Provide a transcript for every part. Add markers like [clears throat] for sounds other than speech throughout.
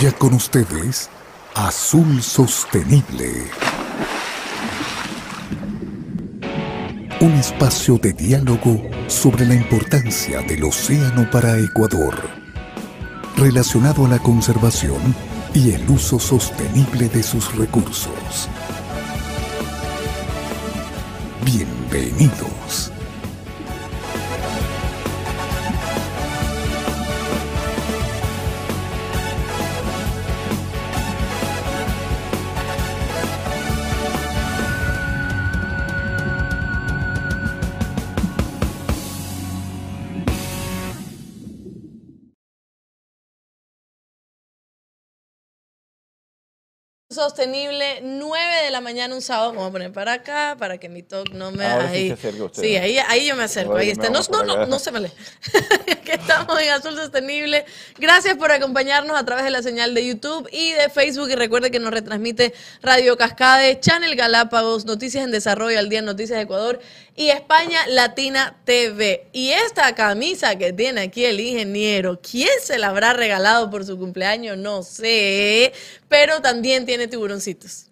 Ya con ustedes, Azul Sostenible. Un espacio de diálogo sobre la importancia del océano para Ecuador, relacionado a la conservación y el uso sostenible de sus recursos. Bienvenidos. Sostenible, 9 de la mañana un sábado. Vamos a poner para acá, para que mi talk no me... Ahora sí ahí, se acerca usted. sí, ahí, ahí yo me acerco. Ahora Ahí está. No, no, no, no se me lee. [laughs] Aquí estamos en Azul Sostenible. Gracias por acompañarnos a través de la señal de YouTube y de Facebook. Y recuerde que nos retransmite Radio Cascade, Channel Galápagos, Noticias en Desarrollo al Día, Noticias de Ecuador y España Latina TV. Y esta camisa que tiene aquí el ingeniero, ¿quién se la habrá regalado por su cumpleaños? No sé. Pero también tiene tiburoncitos.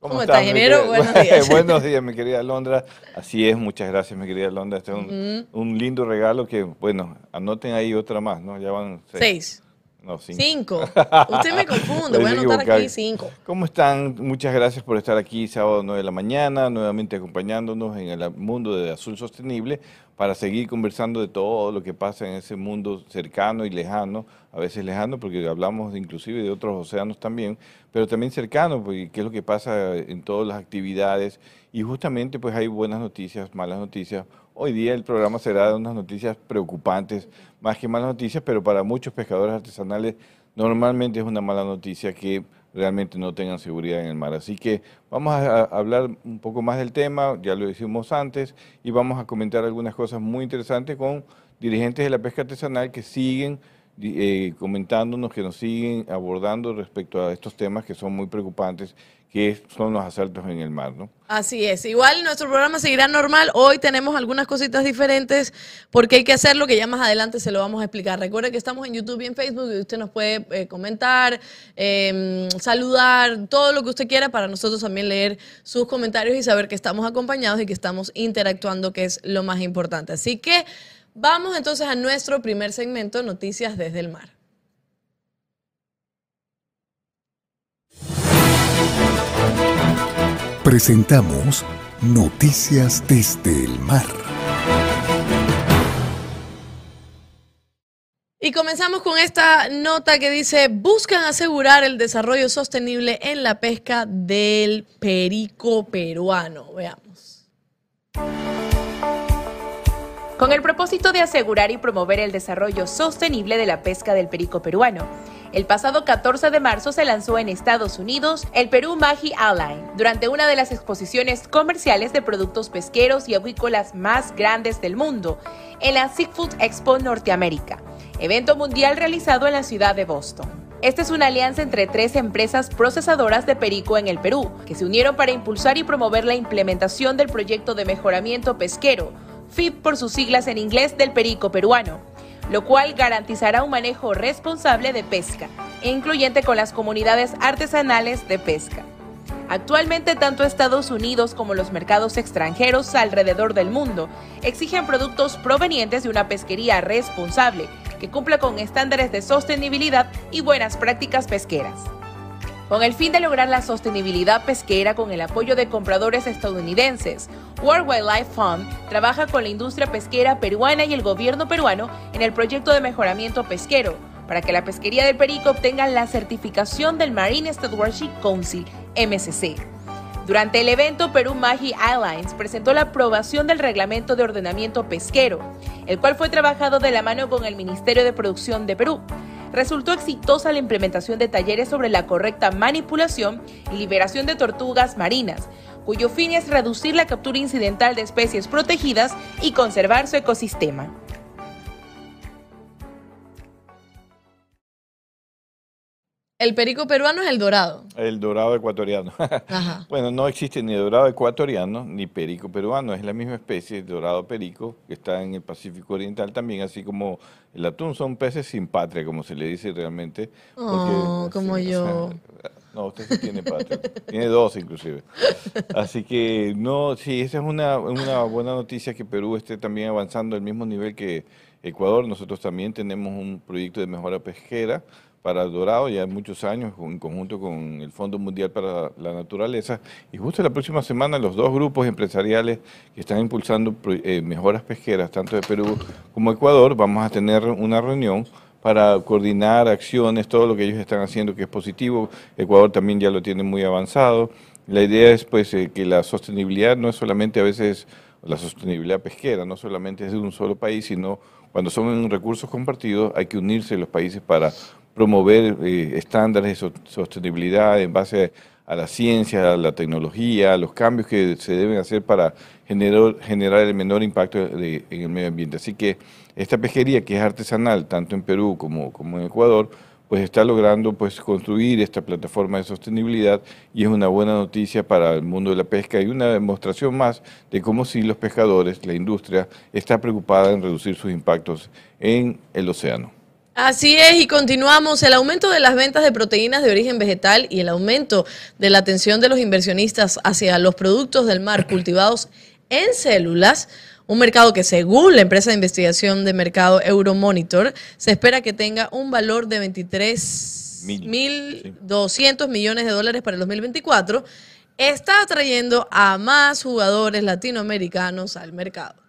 ¿Cómo está, mi ingeniero? Buenos [laughs] días. Buenos días, mi querida Londra. Así es, muchas gracias, mi querida Londra. Este es un, un lindo regalo que, bueno, anoten ahí otra más, ¿no? Ya van seis. Seis. No, cinco. Cinco. [laughs] Usted me confunde. Voy a anotar aquí cinco. ¿Cómo están? Muchas gracias por estar aquí sábado 9 de la mañana, nuevamente acompañándonos en el mundo de Azul Sostenible para seguir conversando de todo lo que pasa en ese mundo cercano y lejano, a veces lejano porque hablamos inclusive de otros océanos también, pero también cercano, porque qué es lo que pasa en todas las actividades y justamente pues hay buenas noticias, malas noticias. Hoy día el programa será de unas noticias preocupantes, más que malas noticias, pero para muchos pescadores artesanales normalmente es una mala noticia que realmente no tengan seguridad en el mar. Así que vamos a, hablar un poco más del tema, ya lo hicimos antes, y vamos a comentar algunas cosas muy interesantes con dirigentes de la pesca artesanal que siguen eh, comentándonos, que nos siguen abordando respecto a estos temas que son muy preocupantes, que son los asaltos en el mar, ¿no? Así es. Igual nuestro programa seguirá normal. Hoy tenemos algunas cositas diferentes porque hay que hacerlo, que ya más adelante se lo vamos a explicar. Recuerde que estamos en YouTube y en Facebook y usted nos puede eh, comentar, eh, saludar, todo lo que usted quiera para nosotros también leer sus comentarios y saber que estamos acompañados y que estamos interactuando, que es lo más importante. Así que vamos entonces a nuestro primer segmento, Noticias desde el Mar. Presentamos Noticias desde el mar. Y comenzamos con esta nota que dice, buscan asegurar el desarrollo sostenible en la pesca del perico peruano. Veamos. Con el propósito de asegurar y promover el desarrollo sostenible de la pesca del perico peruano. El pasado 14 de marzo se lanzó en Estados Unidos el Perú Magi Align durante una de las exposiciones comerciales de productos pesqueros y acuícolas más grandes del mundo, en la Seafood Expo Norteamérica, evento mundial realizado en la ciudad de Boston. Esta es una alianza entre tres empresas procesadoras de perico en el Perú, que se unieron para impulsar y promover la implementación del proyecto de mejoramiento pesquero, FIP por sus siglas en inglés del perico peruano, lo cual garantizará un manejo responsable de pesca, incluyente con las comunidades artesanales de pesca. Actualmente tanto Estados Unidos como los mercados extranjeros alrededor del mundo exigen productos provenientes de una pesquería responsable que cumpla con estándares de sostenibilidad y buenas prácticas pesqueras. Con el fin de lograr la sostenibilidad pesquera con el apoyo de compradores estadounidenses, World Wildlife Fund trabaja con la industria pesquera peruana y el gobierno peruano en el proyecto de mejoramiento pesquero para que la pesquería del perico obtenga la certificación del Marine Stewardship Council, MSC. Durante el evento, Perú Magi Airlines presentó la aprobación del reglamento de ordenamiento pesquero, el cual fue trabajado de la mano con el Ministerio de Producción de Perú. Resultó exitosa la implementación de talleres sobre la correcta manipulación y liberación de tortugas marinas, cuyo fin es reducir la captura incidental de especies protegidas y conservar su ecosistema. El perico peruano es el dorado. El dorado ecuatoriano. [laughs] Ajá. bueno, no existe ni dorado ecuatoriano ni perico peruano, es la misma especie, el dorado perico, que está en el Pacífico Oriental también, así como el atún, son peces sin patria, como se le dice realmente. Oh, como sí, yo. o sea, no, usted sí tiene patria, [laughs] tiene dos inclusive. Así que no, sí, esa es una, una buena noticia que Perú esté también avanzando al mismo nivel que Ecuador. Nosotros también tenemos un proyecto de mejora pesquera para el dorado ya muchos años en conjunto con el Fondo Mundial para la Naturaleza y justo la próxima semana los dos grupos empresariales que están impulsando eh, mejoras pesqueras tanto de Perú como Ecuador vamos a tener una reunión para coordinar acciones, todo lo que ellos están haciendo que es positivo. Ecuador también ya lo tiene muy avanzado. La idea es pues eh, que la sostenibilidad no es solamente a veces la sostenibilidad pesquera, no solamente es de un solo país, sino cuando son recursos compartidos hay que unirse los países para promover eh, estándares de sostenibilidad en base a la ciencia, a la tecnología, a los cambios que se deben hacer para generar, el menor impacto en el medio ambiente. Así que esta pesquería, que es artesanal, tanto en Perú como, como en Ecuador, pues está logrando pues construir esta plataforma de sostenibilidad y es una buena noticia para el mundo de la pesca y una demostración más de cómo si los pescadores, la industria, está preocupada en reducir sus impactos en el océano. Así es, y continuamos. El aumento de las ventas de proteínas de origen vegetal y el aumento de la atención de los inversionistas hacia los productos del mar cultivados en células, un mercado que según la empresa de investigación de mercado Euromonitor se espera que tenga un valor de 23.200 millones de dólares para el 2024, está atrayendo a más jugadores latinoamericanos al mercado.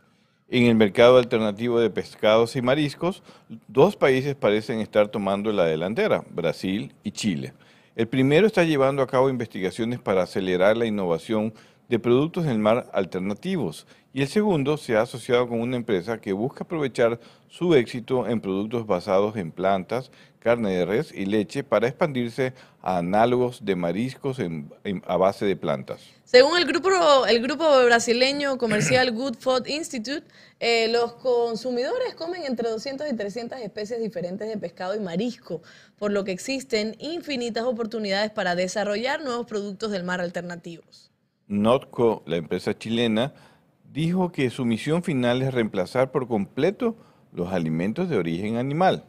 En el mercado alternativo de pescados y mariscos, dos países parecen estar tomando la delantera, Brasil y Chile. El primero está llevando a cabo investigaciones para acelerar la innovación de productos en el mar alternativos y el segundo se ha asociado con una empresa que busca aprovechar su éxito en productos basados en plantas, carne de res y leche para expandirse a análogos de mariscos en, en, a base de plantas. Según el grupo, el grupo brasileño comercial [clears throat] Good Food Institute, eh, los consumidores comen entre 200 y 300 especies diferentes de pescado y marisco, por lo que existen infinitas oportunidades para desarrollar nuevos productos del mar alternativos. Notco, la empresa chilena, dijo que su misión final es reemplazar por completo los alimentos de origen animal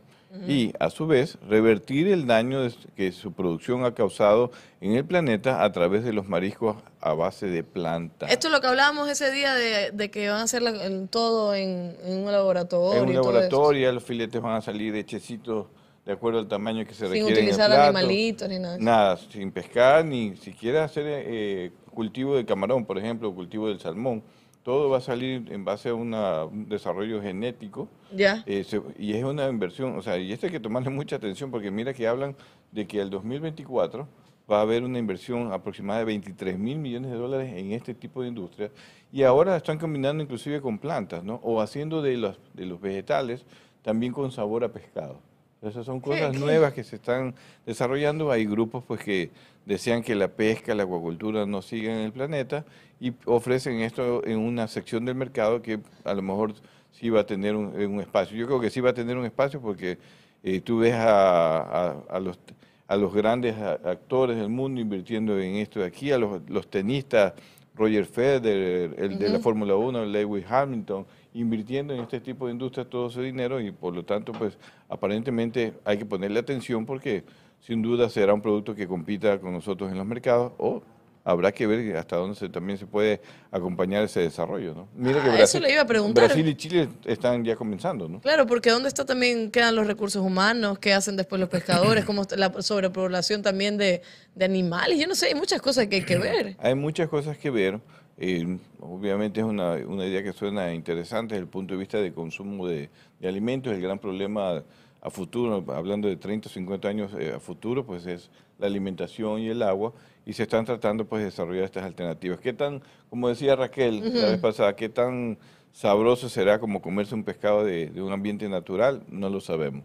y, a su vez, revertir el daño que su producción ha causado en el planeta a través de los mariscos a base de plantas. Esto es lo que hablábamos ese día de, de que van a hacer la, todo en, en, un laboratorio. En un laboratorio, los filetes van a salir hechecitos de acuerdo al tamaño que se requiere. Sin utilizar en el plato. animalitos ni nada. Nada, sin pescar, ni siquiera hacer eh, cultivo de camarón, por ejemplo, cultivo del salmón todo va a salir en base a una, un desarrollo genético. Ya. Eh, se, y es una inversión, o sea, y esto hay que tomarle mucha atención porque mira que hablan de que al 2024 va a haber una inversión aproximada de 23 mil millones de dólares en este tipo de industria y ahora están combinando inclusive con plantas, ¿no? O haciendo de los, de los vegetales también con sabor a pescado. Esas son cosas nuevas que se están desarrollando. Hay grupos pues que desean que la pesca, la acuacultura no sigan en el planeta y ofrecen esto en una sección del mercado que a lo mejor sí va a tener un, un espacio. Yo creo que sí va a tener un espacio porque eh, tú ves a, a, a, los, a los grandes actores del mundo invirtiendo en esto de aquí, a los, los tenistas, Roger Federer, el uh -huh. de la Fórmula 1, Lewis Hamilton, invirtiendo en este tipo de industrias todo ese dinero y por lo tanto, pues aparentemente hay que ponerle atención porque sin duda será un producto que compita con nosotros en los mercados o habrá que ver hasta dónde se, también se puede acompañar ese desarrollo, ¿no? Mira que ah, Brasil, eso le iba a preguntar. Brasil y Chile están ya comenzando, ¿no? Claro, porque ¿dónde está también quedan los recursos humanos? ¿Qué hacen después los pescadores? ¿Cómo la sobrepoblación también de, de animales? Yo no sé, hay muchas cosas que hay que ver. [clears throat] Hay muchas cosas que ver. Eh, obviamente es una, una, idea que suena interesante desde el punto de vista de consumo de, de alimentos. El gran problema a futuro, hablando de 30 o 50 años eh, a futuro, pues es la alimentación y el agua, y se están tratando pues de desarrollar estas alternativas. ¿Qué tan, como decía Raquel uh -huh. la vez pasada, qué tan sabroso será como comerse un pescado de, de un ambiente natural? No lo sabemos.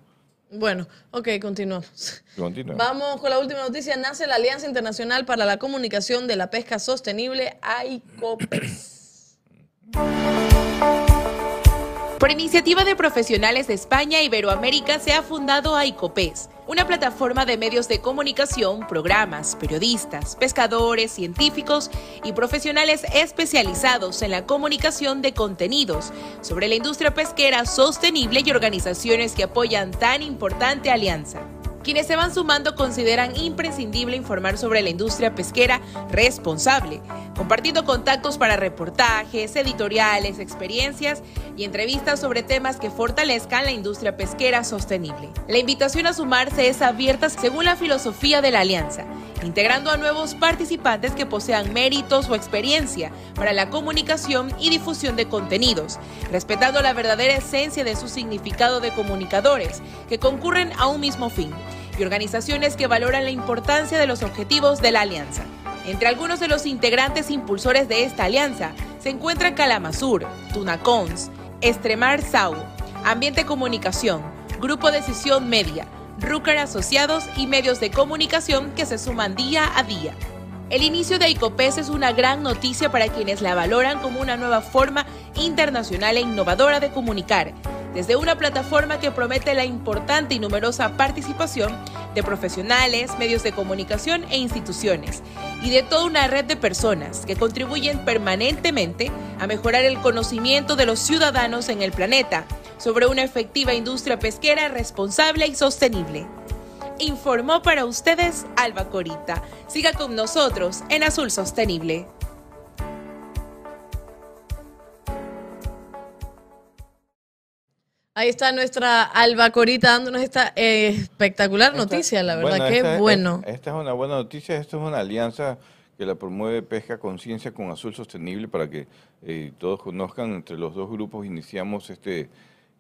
Bueno, ok, continuamos. Continuamos. Vamos con la última noticia. Nace la Alianza Internacional para la Comunicación de la Pesca Sostenible, AICOPES. Por iniciativa de profesionales de España e Iberoamérica se ha fundado AICOPES, una plataforma de medios de comunicación, programas, periodistas, pescadores, científicos y profesionales especializados en la comunicación de contenidos sobre la industria pesquera sostenible y organizaciones que apoyan tan importante alianza. Quienes se van sumando consideran imprescindible informar sobre la industria pesquera responsable, compartiendo contactos para reportajes, editoriales, experiencias y entrevistas sobre temas que fortalezcan la industria pesquera sostenible. La invitación a sumarse es abierta según la filosofía de la alianza, integrando a nuevos participantes que posean méritos o experiencia para la comunicación y difusión de contenidos, respetando la verdadera esencia de su significado de comunicadores que concurren a un mismo fin y organizaciones que valoran la importancia de los objetivos de la alianza. Entre algunos de los integrantes impulsores de esta alianza se encuentran Calamazur, Tunacons, Estremar Sau, Ambiente Comunicación, Grupo Decisión Media, Rucker Asociados y medios de comunicación que se suman día a día. El inicio de ICOPES es una gran noticia para quienes la valoran como una nueva forma internacional e innovadora de comunicar desde una plataforma que promete la importante y numerosa participación de profesionales, medios de comunicación e instituciones, y de toda una red de personas que contribuyen permanentemente a mejorar el conocimiento de los ciudadanos en el planeta sobre una efectiva industria pesquera responsable y sostenible. Informó para ustedes Alba Corita. Siga con nosotros en Azul Sostenible. Ahí está nuestra Alba Corita dándonos esta eh, espectacular noticia, la verdad, que qué bueno. esta es una buena noticia, esto es una alianza que la promueve Pesca Conciencia con Azul Sostenible para que eh, todos conozcan, entre los dos grupos iniciamos este,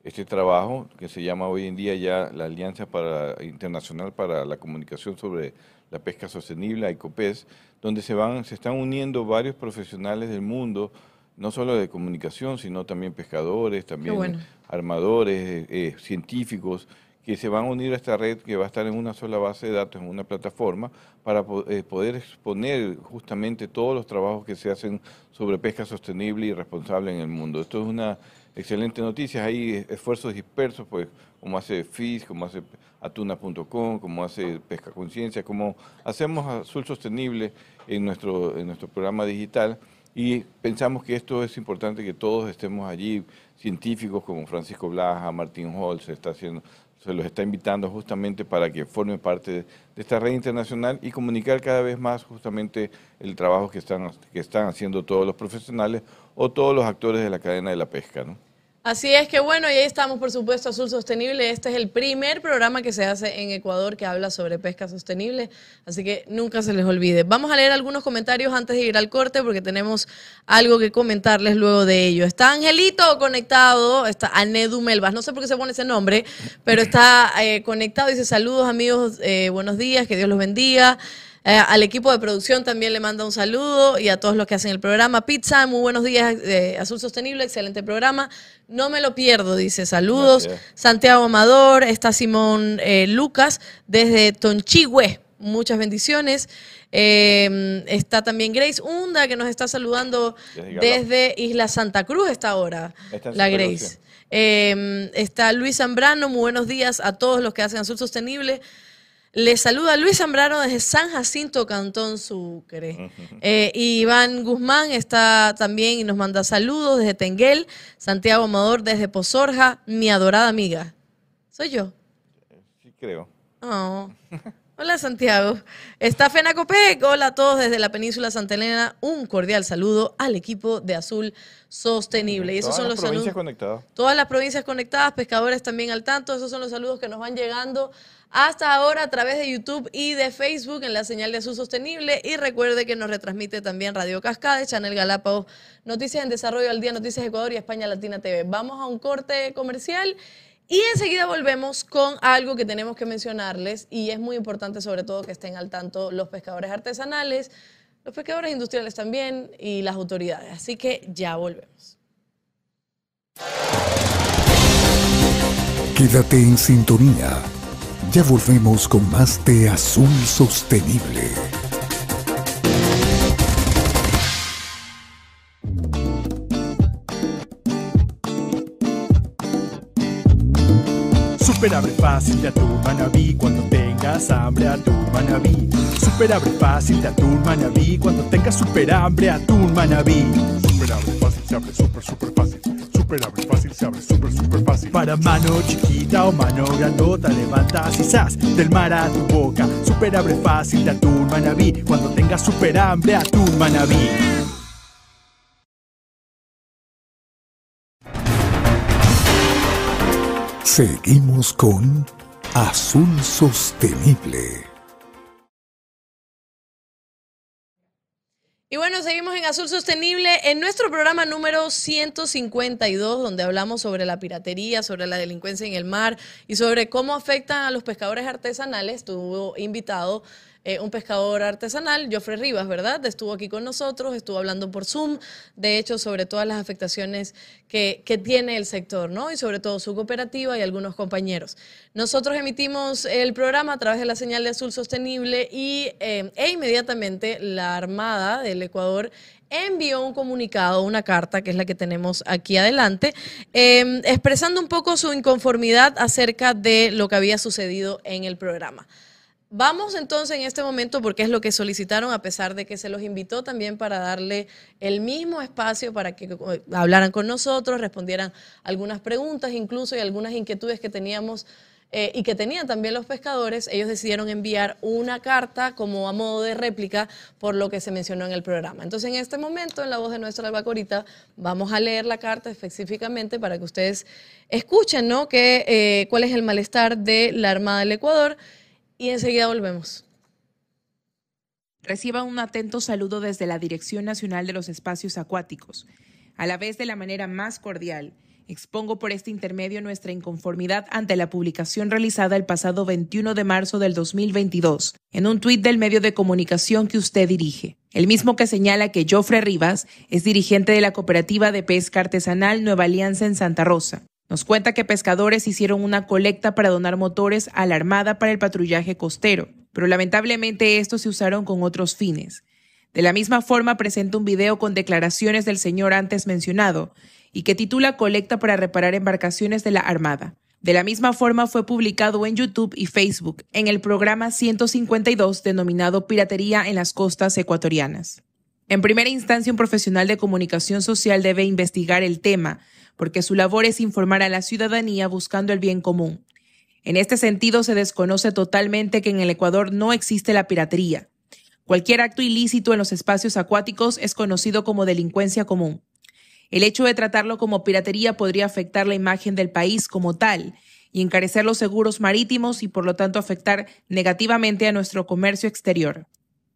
este trabajo que se llama hoy en día ya la Alianza para, Internacional para la Comunicación sobre la Pesca Sostenible, ICOPES, donde se, van, se están uniendo varios profesionales del mundo, no solo de comunicación, sino también pescadores, también armadores, eh, eh, científicos, que se van a unir a esta red que va a estar en una sola base de datos, en una plataforma, para eh, poder exponer justamente todos los trabajos que se hacen sobre pesca sostenible y responsable en el mundo. Esto es una excelente noticia. Hay esfuerzos dispersos, pues, como hace FIS, como hace atuna.com, como hace Pesca Conciencia, como hacemos Azul Sostenible en nuestro, en nuestro programa digital y pensamos que esto es importante que todos estemos allí, científicos como Francisco Blaja, Martín Hall, se, está haciendo, se los está invitando justamente para que formen parte de esta red internacional y comunicar cada vez más justamente el trabajo que están, que están haciendo todos los profesionales o todos los actores de la cadena de la pesca. ¿no? Así es que bueno, y ahí estamos por supuesto Azul Sostenible. Este es el primer programa que se hace en Ecuador que habla sobre pesca sostenible, así que nunca se les olvide. Vamos a leer algunos comentarios antes de ir al corte porque tenemos algo que comentarles luego de ello. Está Angelito conectado, está Anedu Melvas, no sé por qué se pone ese nombre, pero está eh, conectado, dice saludos amigos, eh, buenos días, que Dios los bendiga. Eh, al equipo de producción también le manda un saludo y a todos los que hacen el programa. Pizza, muy buenos días, eh, Azul Sostenible, excelente programa. No me lo pierdo, dice saludos. Santiago Amador, está Simón eh, Lucas desde Tonchigüe, muchas bendiciones. está también Grace Hunda que nos está saludando desde, Isla Santa Cruz esta hora, la Grace. está Luis Zambrano, muy buenos días a todos los que hacen Azul Sostenible. Les saluda Luis Zambrano desde San Jacinto, Cantón Sucre. Eh, Iván Guzmán está también y nos manda saludos desde Tenguel. Santiago Amador desde Pozorja, mi adorada amiga. ¿Soy yo? Sí, creo. Oh. Hola Santiago. Está Fena Copec. Hola a todos desde la península Santa Elena. Un cordial saludo al equipo de Azul Sostenible. Y esos son los provincias conectadas. Todas las provincias conectadas, pescadores también al tanto. Esos son los saludos que nos van llegando hasta ahora a través de YouTube y de Facebook en la señal de Azul Sostenible. Y recuerde que nos retransmite también Radio Cascade, Channel Galápagos, Noticias en Desarrollo al Día, Noticias Ecuador y España Latina TV. Vamos a un corte comercial. Y enseguida volvemos con algo que tenemos que mencionarles y es muy importante sobre todo que estén al tanto los pescadores artesanales, los pescadores industriales también y las autoridades. Así que ya volvemos. Quédate en sintonía. Ya volvemos con más de Azul Sostenible. Super abre fácil de atún manabí cuando tengas hambre atún manabí. Super abre fácil de atún manabí cuando tengas super hambre atún manabí. Super abre fácil se abre super super fácil. Super abre fácil se abre super super fácil. Para mano chiquita o mano grandota levantas y sas del mar a tu boca. Super abre fácil de atún manabí cuando tengas super hambre atún manabí. Seguimos con Azul Sostenible. Y bueno, seguimos en Azul Sostenible en nuestro programa número 152, donde hablamos sobre la piratería, sobre la delincuencia en el mar y sobre cómo afectan a los pescadores artesanales. Estuvo invitado eh, un pescador artesanal, Jofre Rivas, ¿verdad? Estuvo aquí con nosotros, estuvo hablando por Zoom, de hecho, sobre todas las afectaciones que, tiene el sector, ¿no? Y sobre todo su cooperativa y algunos compañeros. Nosotros emitimos el programa a través de la señal de Azul Sostenible y, eh, e inmediatamente la Armada del Ecuador envió un comunicado, una carta, que es la que tenemos aquí adelante, eh, expresando un poco su inconformidad acerca de lo que había sucedido en el programa. Vamos entonces en este momento, porque es lo que solicitaron, a pesar de que se los invitó también para darle el mismo espacio para que eh, hablaran con nosotros, respondieran algunas preguntas, incluso y algunas inquietudes que teníamos eh, y que tenían también los pescadores, ellos decidieron enviar una carta como a modo de réplica por lo que se mencionó en el programa. Entonces, en este momento, en la voz de nuestra albacorita, vamos a leer la carta específicamente para que ustedes escuchen, ¿no? Que, eh, cuál es el malestar de la Armada del Ecuador y enseguida volvemos. Reciba un atento saludo desde la Dirección Nacional de los Espacios Acuáticos. A la vez de la manera más cordial, expongo por este intermedio nuestra inconformidad ante la publicación realizada el pasado 21 de marzo del 2022 en un tuit del medio de comunicación que usted dirige. El mismo que señala que Jofre Rivas es dirigente de la Cooperativa de Pesca Artesanal Nueva Alianza en Santa Rosa nos cuenta que pescadores hicieron una colecta para donar motores a la Armada para el patrullaje costero, pero lamentablemente estos se usaron con otros fines. De la misma forma presenta un video con declaraciones del señor antes mencionado y que titula Colecta para reparar embarcaciones de la Armada. De la misma forma fue publicado en YouTube y Facebook en el programa 152 denominado Piratería en las costas ecuatorianas. En primera instancia, un profesional de comunicación social debe investigar el tema porque su labor es informar a la ciudadanía buscando el bien común. En este sentido, se desconoce totalmente que en el Ecuador no existe la piratería. Cualquier acto ilícito en los espacios acuáticos es conocido como delincuencia común. El hecho de tratarlo como piratería podría afectar la imagen del país como tal y encarecer los seguros marítimos y por lo tanto afectar negativamente a nuestro comercio exterior.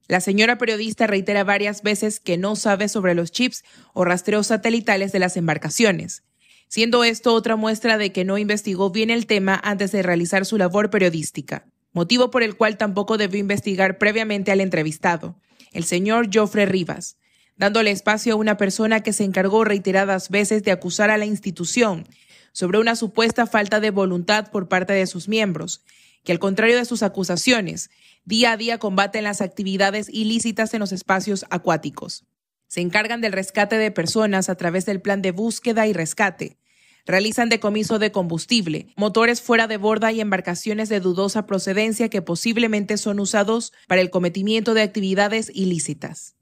La señora periodista reitera varias veces que no sabe sobre los chips o rastreos satelitales de las embarcaciones. Siendo esto otra muestra de que no investigó bien el tema antes de realizar su labor periodística, motivo por el cual tampoco debió investigar previamente al entrevistado, el señor Joffre Rivas, dándole espacio a una persona que se encargó reiteradas veces de acusar a la institución sobre una supuesta falta de voluntad por parte de sus miembros, que al contrario de sus acusaciones, día a día combaten las actividades ilícitas en los espacios acuáticos. Se encargan del rescate de personas a través del plan de búsqueda y rescate, realizan decomiso de combustible, motores fuera de borda y embarcaciones de dudosa procedencia que posiblemente son usados para el cometimiento de actividades ilícitas.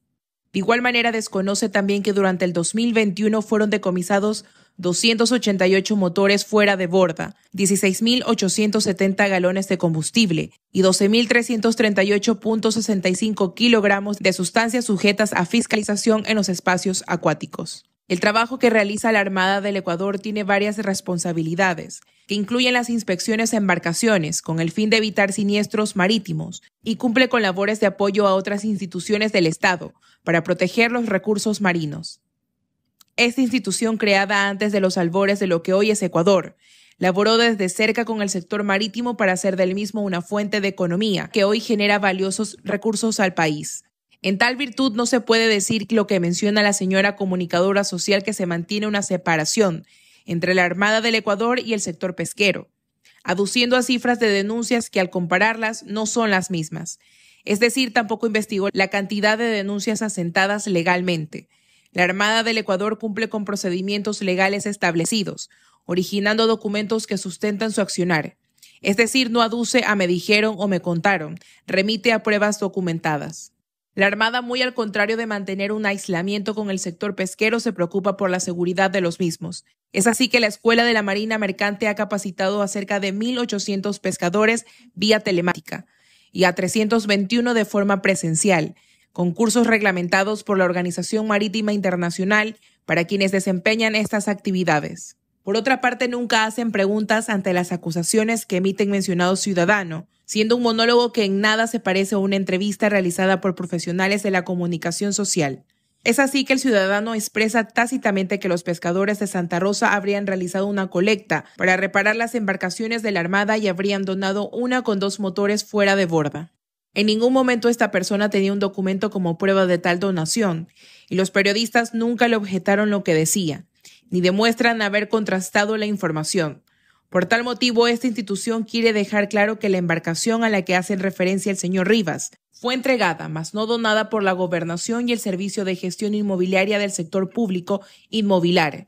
De igual manera, desconoce también que durante el 2021 fueron decomisados 288 motores fuera de borda, 16.870 galones de combustible y 12.338.65 kilogramos de sustancias sujetas a fiscalización en los espacios acuáticos. El trabajo que realiza la Armada del Ecuador tiene varias responsabilidades, que incluyen las inspecciones a embarcaciones con el fin de evitar siniestros marítimos y cumple con labores de apoyo a otras instituciones del Estado para proteger los recursos marinos. Esta institución, creada antes de los albores de lo que hoy es Ecuador, laboró desde cerca con el sector marítimo para hacer del mismo una fuente de economía que hoy genera valiosos recursos al país. En tal virtud no se puede decir lo que menciona la señora comunicadora social que se mantiene una separación entre la Armada del Ecuador y el sector pesquero, aduciendo a cifras de denuncias que al compararlas no son las mismas. Es decir, tampoco investigó la cantidad de denuncias asentadas legalmente. La Armada del Ecuador cumple con procedimientos legales establecidos, originando documentos que sustentan su accionar. es decir, no aduce a me dijeron o me contaron, remite a pruebas documentadas. La Armada, muy al contrario de mantener un aislamiento con el sector pesquero, se preocupa por la seguridad de los mismos. Es así que la Escuela de la Marina Mercante ha capacitado a cerca de 1.800 pescadores vía telemática y a 321 de forma presencial, con cursos reglamentados por la Organización Marítima Internacional para quienes desempeñan estas actividades. Por otra parte, nunca hacen preguntas ante las acusaciones que emiten mencionado ciudadano, siendo un monólogo que en nada se parece a una entrevista realizada por profesionales de la comunicación social. Es así que el ciudadano expresa tácitamente que los pescadores de Santa Rosa habrían realizado una colecta para reparar las embarcaciones de la Armada y habrían donado una con dos motores fuera de borda. En ningún momento esta persona tenía un documento como prueba de tal donación, y los periodistas nunca le objetaron lo que decía, ni demuestran haber contrastado la información. Por tal motivo, esta institución quiere dejar claro que la embarcación a la que hace referencia el señor Rivas fue entregada, mas no donada por la Gobernación y el Servicio de Gestión Inmobiliaria del Sector Público Inmobiliar,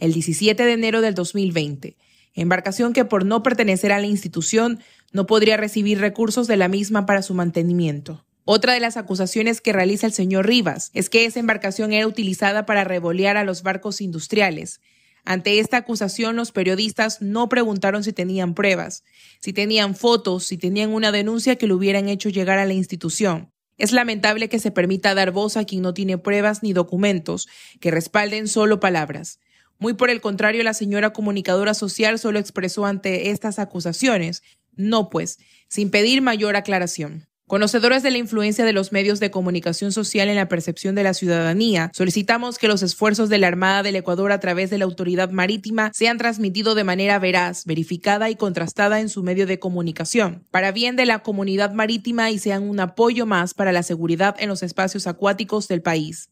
el 17 de enero del 2020, embarcación que por no pertenecer a la institución no podría recibir recursos de la misma para su mantenimiento. Otra de las acusaciones que realiza el señor Rivas es que esa embarcación era utilizada para revolear a los barcos industriales. Ante esta acusación, los periodistas no preguntaron si tenían pruebas, si tenían fotos, si tenían una denuncia que lo hubieran hecho llegar a la institución. Es lamentable que se permita dar voz a quien no tiene pruebas ni documentos que respalden solo palabras. Muy por el contrario, la señora comunicadora social solo expresó ante estas acusaciones, no pues, sin pedir mayor aclaración. Conocedores de la influencia de los medios de comunicación social en la percepción de la ciudadanía, solicitamos que los esfuerzos de la Armada del Ecuador a través de la autoridad marítima sean transmitidos de manera veraz, verificada y contrastada en su medio de comunicación, para bien de la comunidad marítima y sean un apoyo más para la seguridad en los espacios acuáticos del país.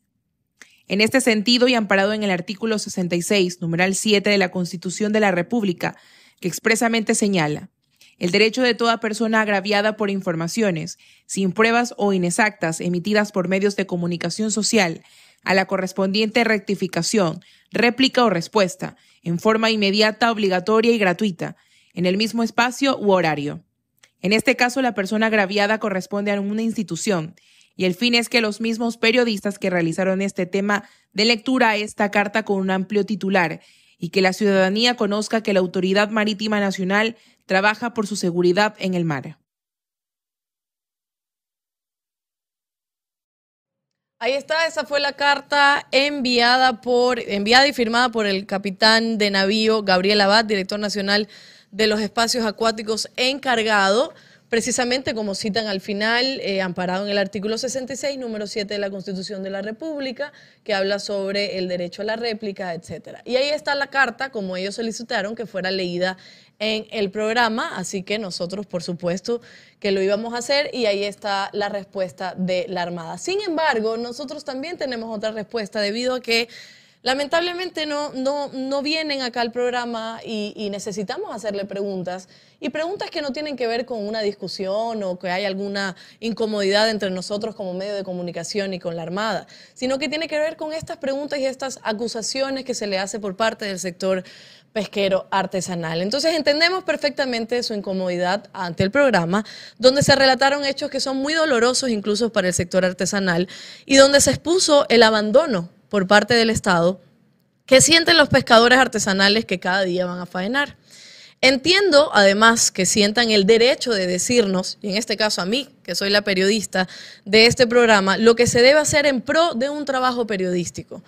En este sentido, y amparado en el artículo 66, numeral 7 de la Constitución de la República, que expresamente señala, el derecho de toda persona agraviada por informaciones, sin pruebas o inexactas emitidas por medios de comunicación social, a la correspondiente rectificación, réplica o respuesta, en forma inmediata, obligatoria y gratuita, en el mismo espacio u horario. En este caso, la persona agraviada corresponde a una institución, y el fin es que los mismos periodistas que realizaron este tema de lectura a esta carta con un amplio titular y que la ciudadanía conozca que la Autoridad Marítima Nacional trabaja por su seguridad en el mar. Ahí está, esa fue la carta enviada por enviada y firmada por el capitán de navío Gabriel Abad, director nacional de los espacios acuáticos encargado precisamente como citan al final, eh, amparado en el artículo 66, número 7 de la Constitución de la República, que habla sobre el derecho a la réplica, etcétera. Y ahí está la carta, como ellos solicitaron, que fuera leída en el programa, así que nosotros, por supuesto, que lo íbamos a hacer y ahí está la respuesta de la Armada. Sin embargo, nosotros también tenemos otra respuesta debido a que lamentablemente no, no, no vienen acá al programa y, necesitamos hacerle preguntas. Y preguntas que no tienen que ver con una discusión o que hay alguna incomodidad entre nosotros como medio de comunicación y con la Armada, sino que tiene que ver con estas preguntas y estas acusaciones que se le hace por parte del sector pesquero artesanal. Entonces entendemos perfectamente su incomodidad ante el programa, donde se relataron hechos que son muy dolorosos incluso para el sector artesanal y donde se expuso el abandono por parte del Estado que sienten los pescadores artesanales que cada día van a faenar. Entiendo, además, que sientan el derecho de decirnos, y en este caso a mí, que soy la periodista de este programa, lo que se debe hacer en pro de un trabajo periodístico.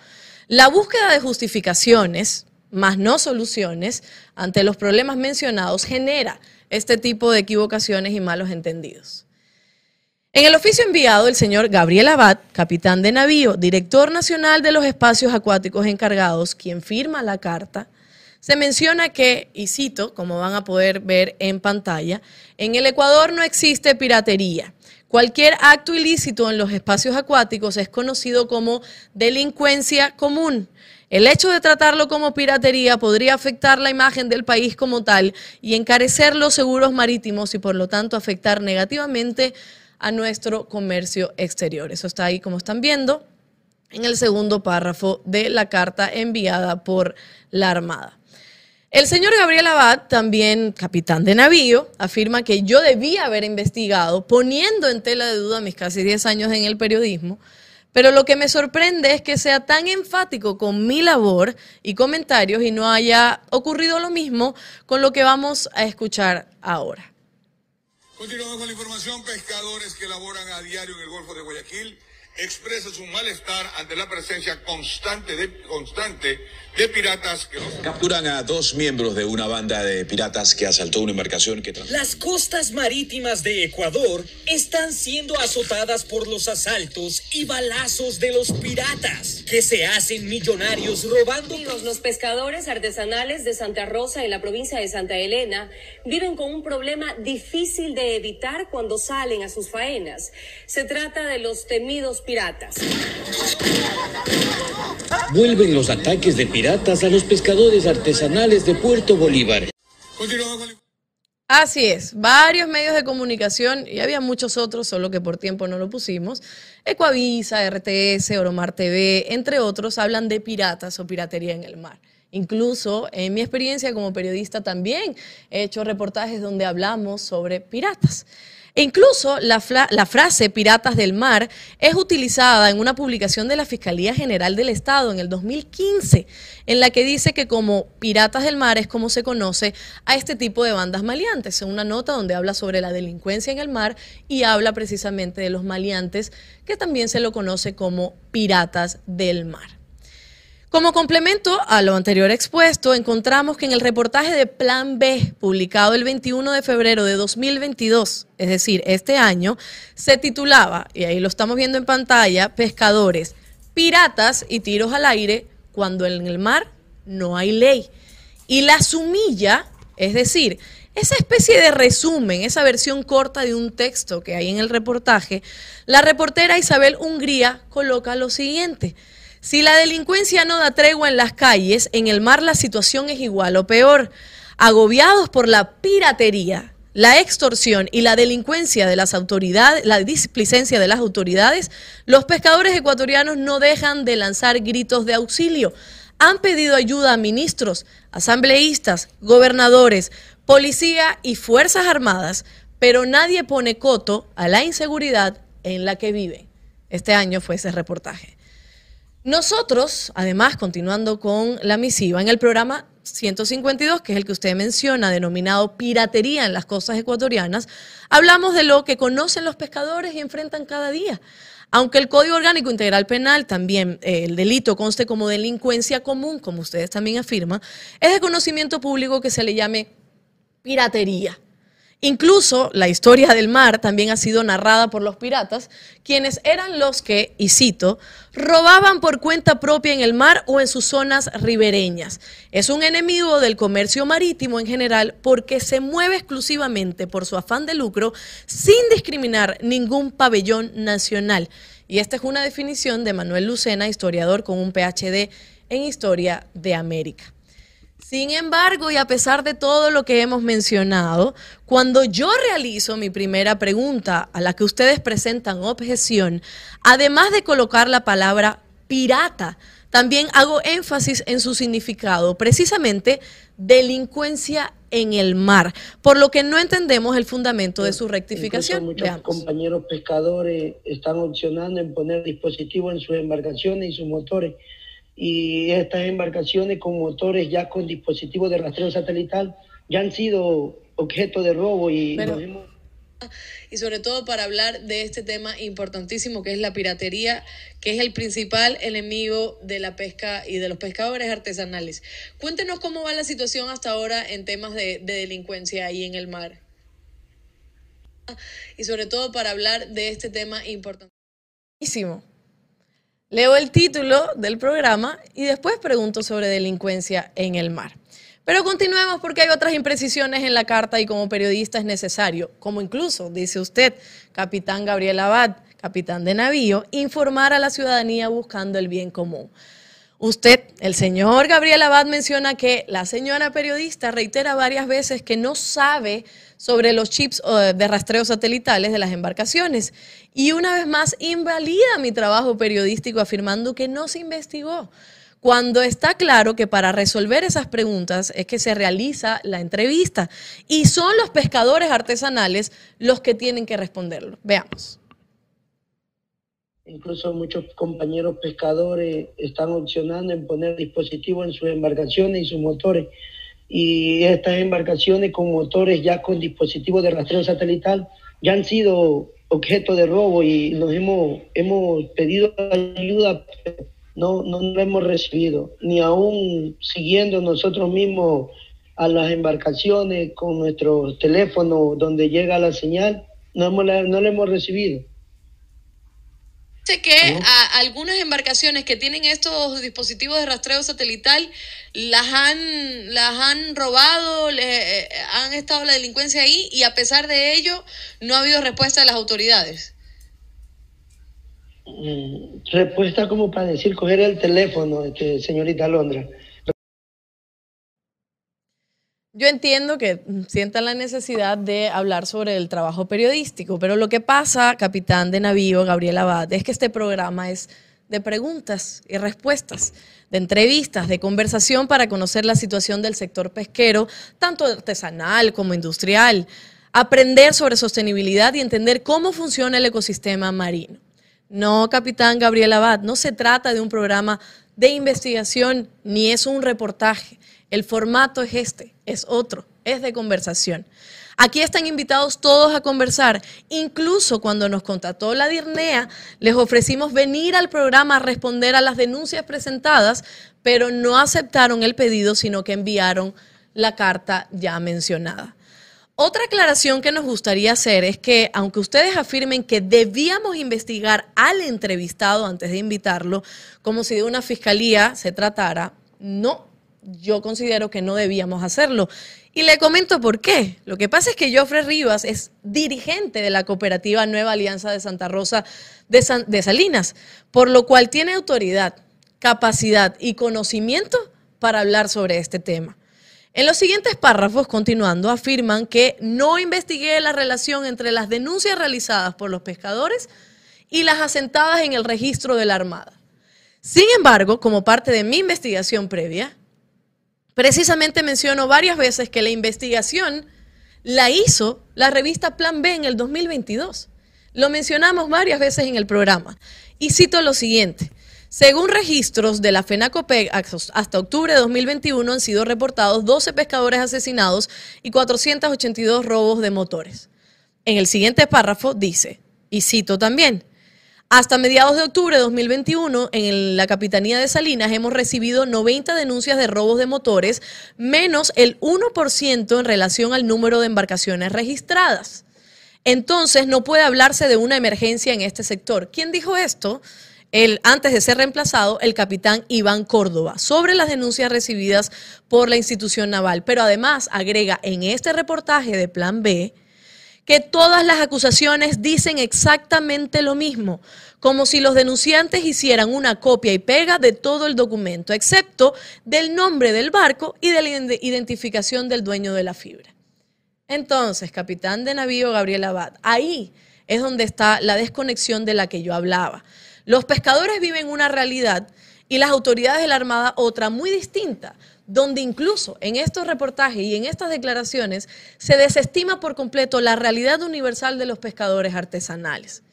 La búsqueda de justificaciones, más no soluciones, ante los problemas mencionados, genera este tipo de equivocaciones y malos entendidos. En el oficio enviado, el señor Gabriel Abad, capitán de navío, director nacional de los espacios acuáticos encargados, quien firma la carta, se menciona que, y cito, como van a poder ver en pantalla, en el Ecuador no existe piratería. Cualquier acto ilícito en los espacios acuáticos es conocido como delincuencia común. El hecho de tratarlo como piratería podría afectar la imagen del país como tal y encarecer los seguros marítimos y por lo tanto afectar negativamente a nuestro comercio exterior. Eso está ahí como están viendo en el segundo párrafo de la carta enviada por la Armada. El señor Gabriel Abad, también capitán de navío, afirma que yo debía haber investigado, poniendo en tela de duda mis casi 10 años en el periodismo, pero lo que me sorprende es que sea tan enfático con mi labor y comentarios y no haya ocurrido lo mismo con lo que vamos a escuchar ahora. Continuamos con la información. Pescadores que laboran a diario en el Golfo de Guayaquil expresa su malestar ante la presencia constante de, constante de piratas que Capturan a dos miembros de una banda de piratas que asaltó una embarcación que... Las costas marítimas de Ecuador están siendo azotadas por los asaltos y balazos de los piratas, que se hacen millonarios robando... Los pescadores artesanales de Santa Rosa en la provincia de Santa Elena viven con un problema difícil de evitar cuando salen a sus faenas. Se trata de los temidos piratas. Vuelven los ataques de piratas a los pescadores artesanales de Puerto Bolívar. Así es, varios medios de comunicación y había muchos otros, solo que por tiempo no lo pusimos. Ecoavisa, RTS, Oromar TV, entre otros, hablan de piratas o piratería en el mar. Incluso en mi experiencia como periodista también he hecho reportajes donde hablamos sobre piratas. E incluso la, la, frase piratas del mar es utilizada en una publicación de la Fiscalía General del Estado en el 2015, en la que dice que como piratas del mar es como se conoce a este tipo de bandas maleantes. En una nota donde habla sobre la delincuencia en el mar y habla precisamente de los maleantes, que también se lo conoce como piratas del mar. Como complemento a lo anterior expuesto, encontramos que en el reportaje de Plan B, publicado el 21 de febrero de 2022, es decir, este año, se titulaba, y ahí lo estamos viendo en pantalla, Pescadores, Piratas y Tiros al Aire cuando en el mar no hay ley. Y la sumilla, es decir, esa especie de resumen, esa versión corta de un texto que hay en el reportaje, la reportera Isabel Hungría coloca lo siguiente. Si la delincuencia no da tregua en las calles, en el mar la situación es igual o peor. Agobiados por la piratería, la extorsión y la delincuencia de las autoridades, la displicencia de las autoridades, los pescadores ecuatorianos no dejan de lanzar gritos de auxilio. Han pedido ayuda a ministros, asambleístas, gobernadores, policía y fuerzas armadas, pero nadie pone coto a la inseguridad en la que viven. Este año fue ese reportaje. Nosotros, además, continuando con la misiva, en el programa 152, que es el que usted menciona, denominado piratería en las costas ecuatorianas, hablamos de lo que conocen los pescadores y enfrentan cada día. Aunque el Código Orgánico Integral Penal también, eh, el delito conste como delincuencia común, como ustedes también afirman, es de conocimiento público que se le llame piratería. Incluso la historia del mar también ha sido narrada por los piratas, quienes eran los que, y cito, robaban por cuenta propia en el mar o en sus zonas ribereñas. Es un enemigo del comercio marítimo en general porque se mueve exclusivamente por su afán de lucro sin discriminar ningún pabellón nacional. Y esta es una definición de Manuel Lucena, historiador con un PhD en Historia de América. Sin embargo, y a pesar de todo lo que hemos mencionado, cuando yo realizo mi primera pregunta a la que ustedes presentan objeción, además de colocar la palabra pirata, también hago énfasis en su significado, precisamente delincuencia en el mar, por lo que no entendemos el fundamento de su rectificación. muchos compañeros pescadores están opcionando en poner dispositivos en sus embarcaciones y sus motores y estas embarcaciones con motores ya con dispositivos de rastreo satelital ya han sido objeto de robo y y sobre todo para hablar de este tema importantísimo que es la piratería, que es el principal enemigo de la pesca y de los pescadores artesanales. Cuéntenos cómo va la situación hasta ahora en temas de, de delincuencia ahí en el mar. Y sobre todo para hablar de este tema importantísimo. Leo el título del programa y después pregunto sobre delincuencia en el mar. Pero continuemos porque hay otras imprecisiones en la carta y como periodista es necesario, como incluso, dice usted, capitán Gabriel Abad, capitán de navío, informar a la ciudadanía buscando el bien común. Usted, el señor Gabriel Abad, menciona que la señora periodista reitera varias veces que no sabe sobre los chips eh, de rastreo satelitales de las embarcaciones y una vez más invalida mi trabajo periodístico afirmando que no se investigó cuando está claro que para resolver esas preguntas es que se realiza la entrevista y son los pescadores artesanales los que tienen que responderlo. Veamos. Incluso muchos compañeros pescadores están opcionando en poner dispositivos en sus embarcaciones y sus motores. Y estas embarcaciones con motores ya con dispositivos de rastreo satelital ya han sido objeto de robo y nos hemos, hemos pedido ayuda no, no lo hemos recibido, ni aún siguiendo nosotros mismos a las embarcaciones con nuestro teléfono donde llega la señal, no, hemos, no lo hemos recibido. Sé que a algunas embarcaciones que tienen estos dispositivos de rastreo satelital las han, las han robado, le, eh, han estado la delincuencia ahí y a pesar de ello no ha habido respuesta de las autoridades. Mm, respuesta como para decir coger el teléfono, este, señorita Londra. Yo entiendo que sientan la necesidad de hablar sobre el trabajo periodístico, pero lo que pasa, capitán de navío Gabriel Abad, es que este programa es de preguntas y respuestas, de entrevistas, de conversación para conocer la situación del sector pesquero, tanto artesanal como industrial, aprender sobre sostenibilidad y entender cómo funciona el ecosistema marino. No, capitán Gabriel Abad, no se trata de un programa de investigación ni es un reportaje. El formato es este, es otro, es de conversación. Aquí están invitados todos a conversar. Incluso cuando nos contrató la DIRNEA, les ofrecimos venir al programa a responder a las denuncias presentadas, pero no aceptaron el pedido, sino que enviaron la carta ya mencionada. Otra aclaración que nos gustaría hacer es que, aunque ustedes afirmen que debíamos investigar al entrevistado antes de invitarlo, como si de una fiscalía se tratara, no, yo considero que no debíamos hacerlo. Y le comento por qué. Lo que pasa es que Jofre Rivas es dirigente de la cooperativa Nueva Alianza de Santa Rosa de, de Salinas, por lo cual tiene autoridad, capacidad y conocimiento para hablar sobre este tema. En los siguientes párrafos, continuando, afirman que no investigué la relación entre las denuncias realizadas por los pescadores y las asentadas en el registro de la Armada. Sin embargo, como parte de mi investigación previa, precisamente menciono varias veces que la investigación la hizo la revista Plan B en el 2022. Lo mencionamos varias veces en el programa. Y cito lo siguiente. Según registros de la FENACOPEC, hasta octubre de 2021 han sido reportados 12 pescadores asesinados y 482 robos de motores. En el siguiente párrafo dice, y cito también, hasta mediados de octubre de 2021, en la Capitanía de Salinas hemos recibido 90 denuncias de robos de motores, menos el 1% en relación al número de embarcaciones registradas. Entonces, no puede hablarse de una emergencia en este sector. ¿Quién dijo esto? El, antes de ser reemplazado, el capitán Iván Córdoba, sobre las denuncias recibidas por la institución naval. Pero además agrega en este reportaje de Plan B que todas las acusaciones dicen exactamente lo mismo, como si los denunciantes hicieran una copia y pega de todo el documento, excepto del nombre del barco y de la identificación del dueño de la fibra. Entonces, capitán de navío Gabriel Abad, ahí es donde está la desconexión de la que yo hablaba. Los pescadores viven una realidad y las autoridades de la Armada otra muy distinta, donde incluso en estos reportajes y en estas declaraciones se desestima por completo la realidad universal de los pescadores artesanales.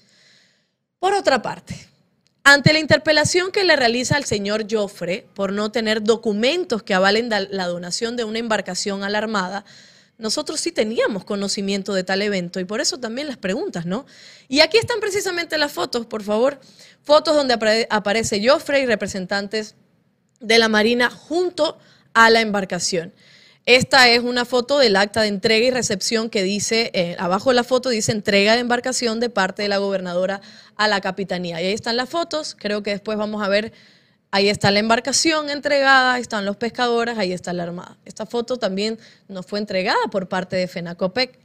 Por otra parte, ante la interpelación que le realiza al señor Joffre por no tener documentos que avalen la donación de una embarcación a la Armada, nosotros sí teníamos conocimiento de tal evento y por eso también las preguntas, ¿no? Y aquí están precisamente las fotos, por favor. Fotos donde aparece Joffrey y representantes de la Marina junto a la embarcación. Esta es una foto del acta de entrega y recepción que dice, eh, abajo de la foto dice entrega de embarcación de parte de la gobernadora a la capitanía. Y ahí están las fotos, creo que después vamos a ver Ahí está la embarcación entregada, están los pescadores, ahí está la armada. Esta foto también nos fue entregada por parte de FENACOPEC.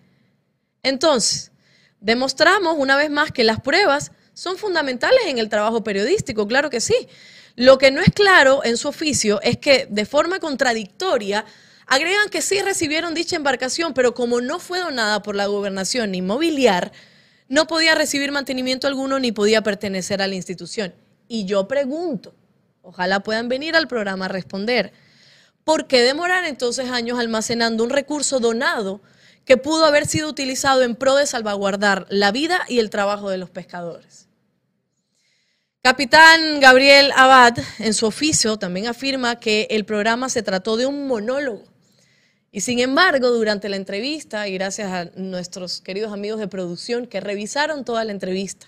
Entonces, demostramos una vez más que las pruebas son fundamentales en el trabajo periodístico, claro que sí. Lo que no es claro en su oficio es que de forma contradictoria agregan que sí recibieron dicha embarcación, pero como no fue donada por la gobernación ni mobiliar, no podía recibir mantenimiento alguno ni podía pertenecer a la institución. Y yo pregunto, Ojalá puedan venir al programa a responder. ¿Por qué demorar entonces años almacenando un recurso donado que pudo haber sido utilizado en pro de salvaguardar la vida y el trabajo de los pescadores? Capitán Gabriel Abad, en su oficio, también afirma que el programa se trató de un monólogo. Y sin embargo, durante la entrevista, y gracias a nuestros queridos amigos de producción que revisaron toda la entrevista,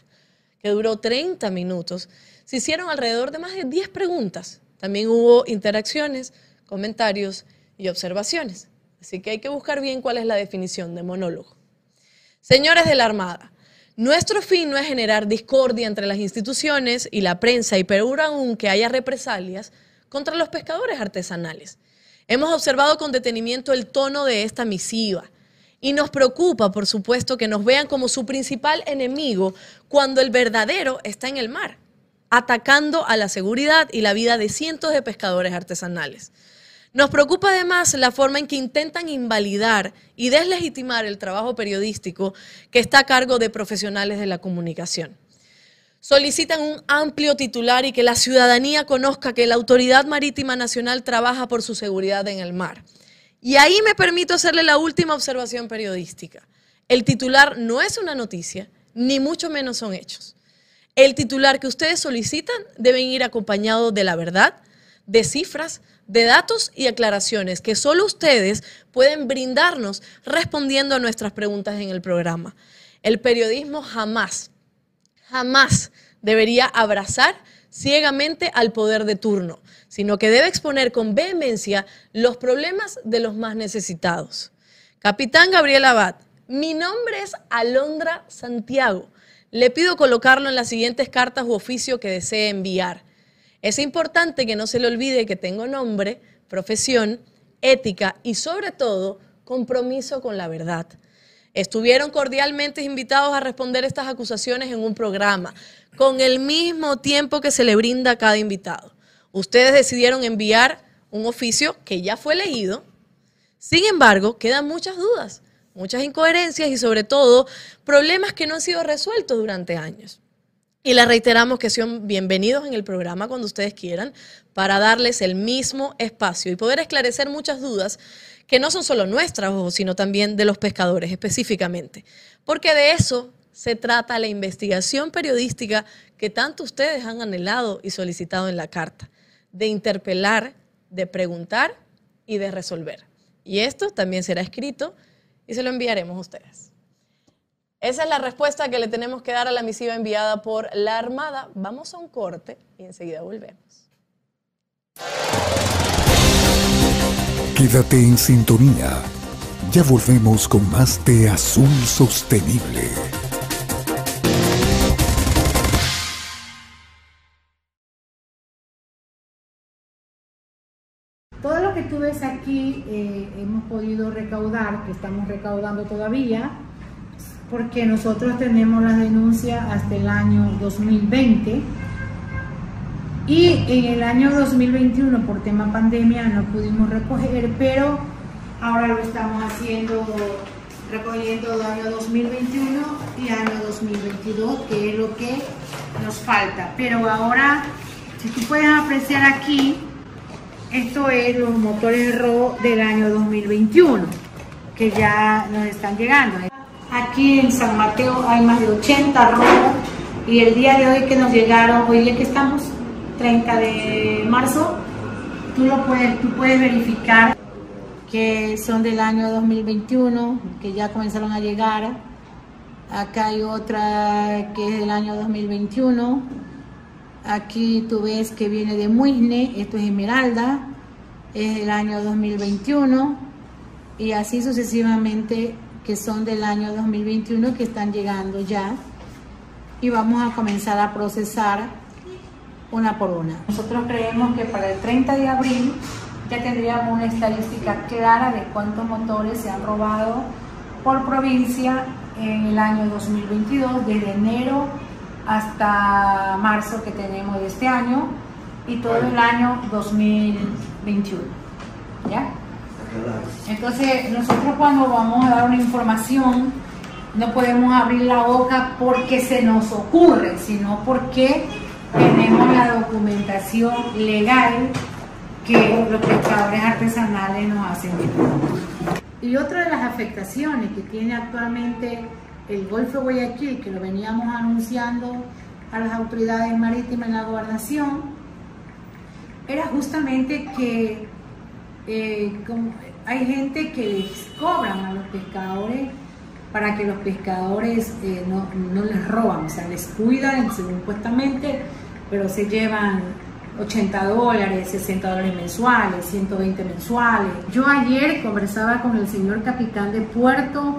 que duró 30 minutos, se hicieron alrededor de más de 10 preguntas. También hubo interacciones, comentarios y observaciones. Así que hay que buscar bien cuál es la definición de monólogo. Señores de la Armada, nuestro fin no es generar discordia entre las instituciones y la prensa y peor aún que haya represalias contra los pescadores artesanales. Hemos observado con detenimiento el tono de esta misiva y nos preocupa, por supuesto, que nos vean como su principal enemigo cuando el verdadero está en el mar, atacando a la seguridad y la vida de cientos de pescadores artesanales. Nos preocupa además la forma en que intentan invalidar y deslegitimar el trabajo periodístico que está a cargo de profesionales de la comunicación. Solicitan un amplio titular y que la ciudadanía conozca que la Autoridad Marítima Nacional trabaja por su seguridad en el mar. Y ahí me permito hacerle la última observación periodística. El titular no es una noticia, ni mucho menos son hechos. El titular que ustedes solicitan deben ir acompañado de la verdad, de cifras, de datos y aclaraciones que solo ustedes pueden brindarnos respondiendo a nuestras preguntas en el programa. El periodismo jamás, jamás debería abrazar ciegamente al poder de turno, sino que debe exponer con vehemencia los problemas de los más necesitados. Capitán Gabriel Abad, mi nombre es Alondra Santiago. Le pido colocarlo en las siguientes cartas u oficio que desee enviar. Es importante que no se le olvide que tengo nombre, profesión, ética y sobre todo compromiso con la verdad. Estuvieron cordialmente invitados a responder estas acusaciones en un programa, con el mismo tiempo que se le brinda a cada invitado. Ustedes decidieron enviar un oficio que ya fue leído. Sin embargo, quedan muchas dudas, muchas incoherencias y sobre todo problemas que no han sido resueltos durante años. Y les reiteramos que son bienvenidos en el programa cuando ustedes quieran para darles el mismo espacio y poder esclarecer muchas dudas que no son solo nuestras, sino también de los pescadores específicamente. Porque de eso se trata la investigación periodística que tanto ustedes han anhelado y solicitado en la carta, de interpelar, de preguntar y de resolver. Y esto también será escrito y se lo enviaremos a ustedes. Esa es la respuesta que le tenemos que dar a la misiva enviada por la Armada. Vamos a un corte y enseguida volvemos. Quédate en sintonía. Ya volvemos con más de Azul Sostenible. Todo lo que tú ves aquí eh, hemos podido recaudar, que estamos recaudando todavía, porque nosotros tenemos la denuncia hasta el año 2020 y en el año 2021 por tema pandemia no pudimos recoger, pero ahora lo estamos haciendo recogiendo el año 2021 y año 2022, que es lo que nos falta. Pero ahora, si tú puedes apreciar aquí, esto es los motores RO del año 2021, que ya nos están llegando. Aquí en San Mateo hay más de 80 robos y el día de hoy que nos llegaron, hoy día que estamos, 30 de marzo, tú, lo puedes, tú puedes verificar que son del año 2021, que ya comenzaron a llegar. Acá hay otra que es del año 2021. Aquí tú ves que viene de Muisne, esto es Esmeralda, es del año 2021 y así sucesivamente que son del año 2021 que están llegando ya y vamos a comenzar a procesar una por una. Nosotros creemos que para el 30 de abril ya tendríamos una estadística clara de cuántos motores se han robado por provincia en el año 2022, desde enero hasta marzo que tenemos de este año y todo el año 2021. ¿Ya? Entonces, nosotros cuando vamos a dar una información, no podemos abrir la boca porque se nos ocurre, sino porque tenemos la documentación legal que los pescadores artesanales nos hacen. Y otra de las afectaciones que tiene actualmente el Golfo de Guayaquil, que lo veníamos anunciando a las autoridades marítimas en la gobernación, era justamente que eh, hay gente que les cobran a los pescadores para que los pescadores eh, no, les roban, o sea, les cuidan supuestamente, pero se llevan 80 dólares, 60 dólares mensuales, 120 mensuales. Yo ayer conversaba con el señor capitán de puerto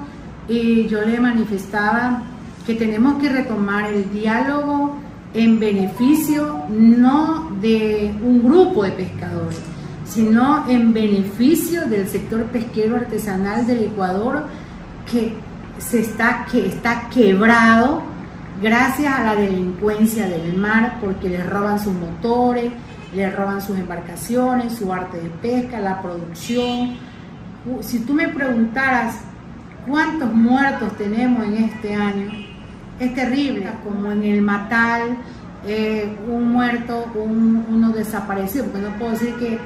y yo le manifestaba que tenemos que retomar el diálogo en beneficio no de un grupo de pescadores, sino en beneficio del sector pesquero artesanal del Ecuador que se está, que está quebrado gracias a la delincuencia del mar, porque les roban sus motores, les roban sus embarcaciones, su arte de pesca, la producción. Si tú me preguntaras cuántos muertos tenemos en este año, es terrible, como en el Matal, eh, un muerto, un, uno desaparecido, porque no puedo decir que,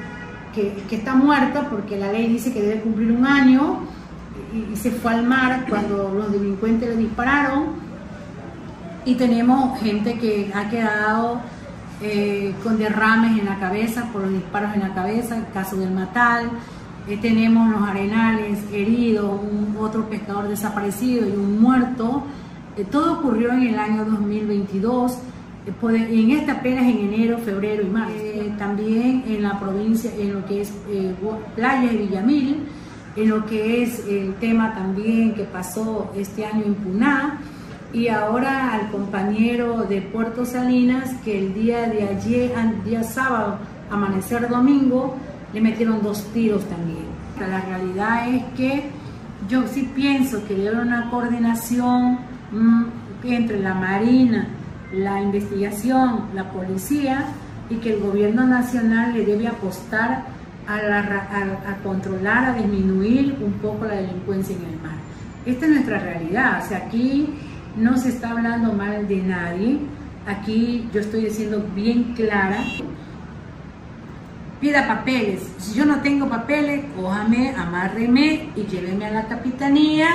que, está muerto, porque la ley dice que debe cumplir un año, y, se fue al mar cuando los delincuentes le dispararon. Y tenemos gente que ha quedado eh, con derrames en la cabeza por los disparos en la cabeza, el caso del Matal. Eh, tenemos los arenales heridos, otro pescador desaparecido y un muerto. Eh, todo ocurrió en el año 2022 en esta apenas en enero, febrero y marzo. también en la provincia, en lo que es Playa de Villamil, en lo que es el tema también que pasó este año en Puná y ahora al compañero de Puerto Salinas que el día de ayer, día sábado, amanecer domingo, le metieron dos tiros también. La realidad es que yo sí pienso que debe haber una coordinación mm, entre la Marina, la investigación, la policía y que el gobierno nacional le debe apostar a, controlar, a disminuir un poco la delincuencia en el mar. Esta es nuestra realidad, o sea, aquí no se está hablando mal de nadie, aquí yo estoy diciendo bien clara, pida papeles, si yo no tengo papeles, cójame, amárreme y lléveme a la capitanía,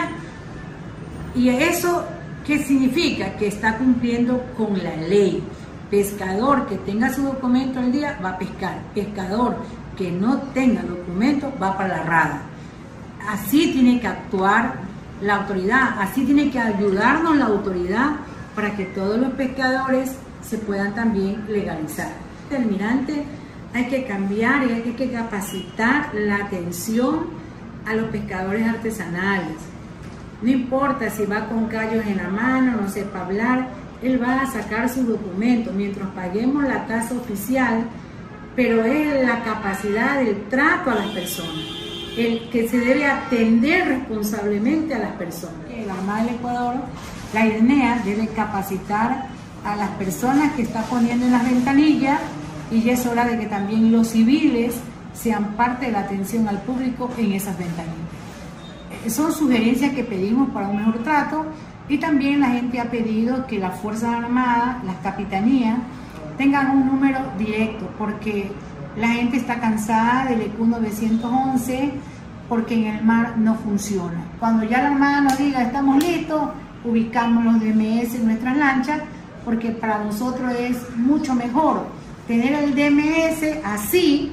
y eso, ¿qué significa? Que está cumpliendo con la ley. Pescador que tenga su documento al día va a pescar. Pescador que no tenga documento va para la rada. Así tiene que actuar la autoridad, así tiene que ayudarnos la autoridad para que todos los pescadores se puedan también legalizar. Terminante, hay que cambiar y hay que capacitar la atención a los pescadores artesanales. No importa si va con callos en la mano, no sepa hablar, él va a sacar su documento. Mientras paguemos la tasa oficial, pero es la capacidad del trato a las personas, el que se debe atender responsablemente a las personas. La Armada del Ecuador, la IDNEA debe capacitar a las personas que está poniendo en las ventanillas y ya es hora de que también los civiles sean parte de la atención al público en esas ventanillas. Son sugerencias que pedimos para un mejor trato y también la gente ha pedido que las Fuerzas Armadas, las capitanías, tengan un número directo, porque la gente está cansada del EQ 911, porque en el mar no funciona. Cuando ya la Armada nos diga estamos listos, ubicamos los DMS en nuestras lanchas, porque para nosotros es mucho mejor tener el DMS así,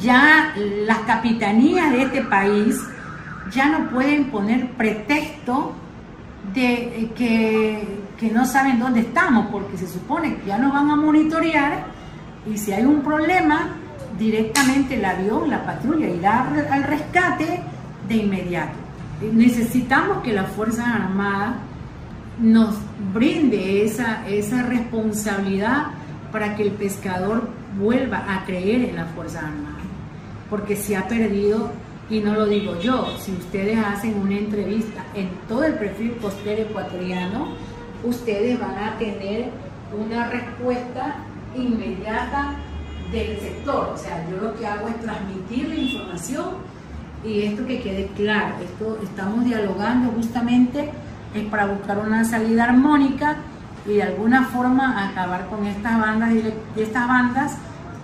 ya las capitanías de este país ya no pueden poner pretexto de que que no saben dónde estamos, porque se supone que ya nos van a monitorear y si hay un problema, directamente el avión, la patrulla irá al rescate de inmediato. Necesitamos que la Fuerza Armada nos brinde esa, esa responsabilidad para que el pescador vuelva a creer en la Fuerza Armada, porque se ha perdido, y no lo digo yo, si ustedes hacen una entrevista en todo el perfil costero ecuatoriano, ustedes van a tener una respuesta inmediata del sector. O sea, yo lo que hago es transmitir la información y esto que quede claro, esto estamos dialogando justamente es para buscar una salida armónica y de alguna forma acabar con estas bandas, estas bandas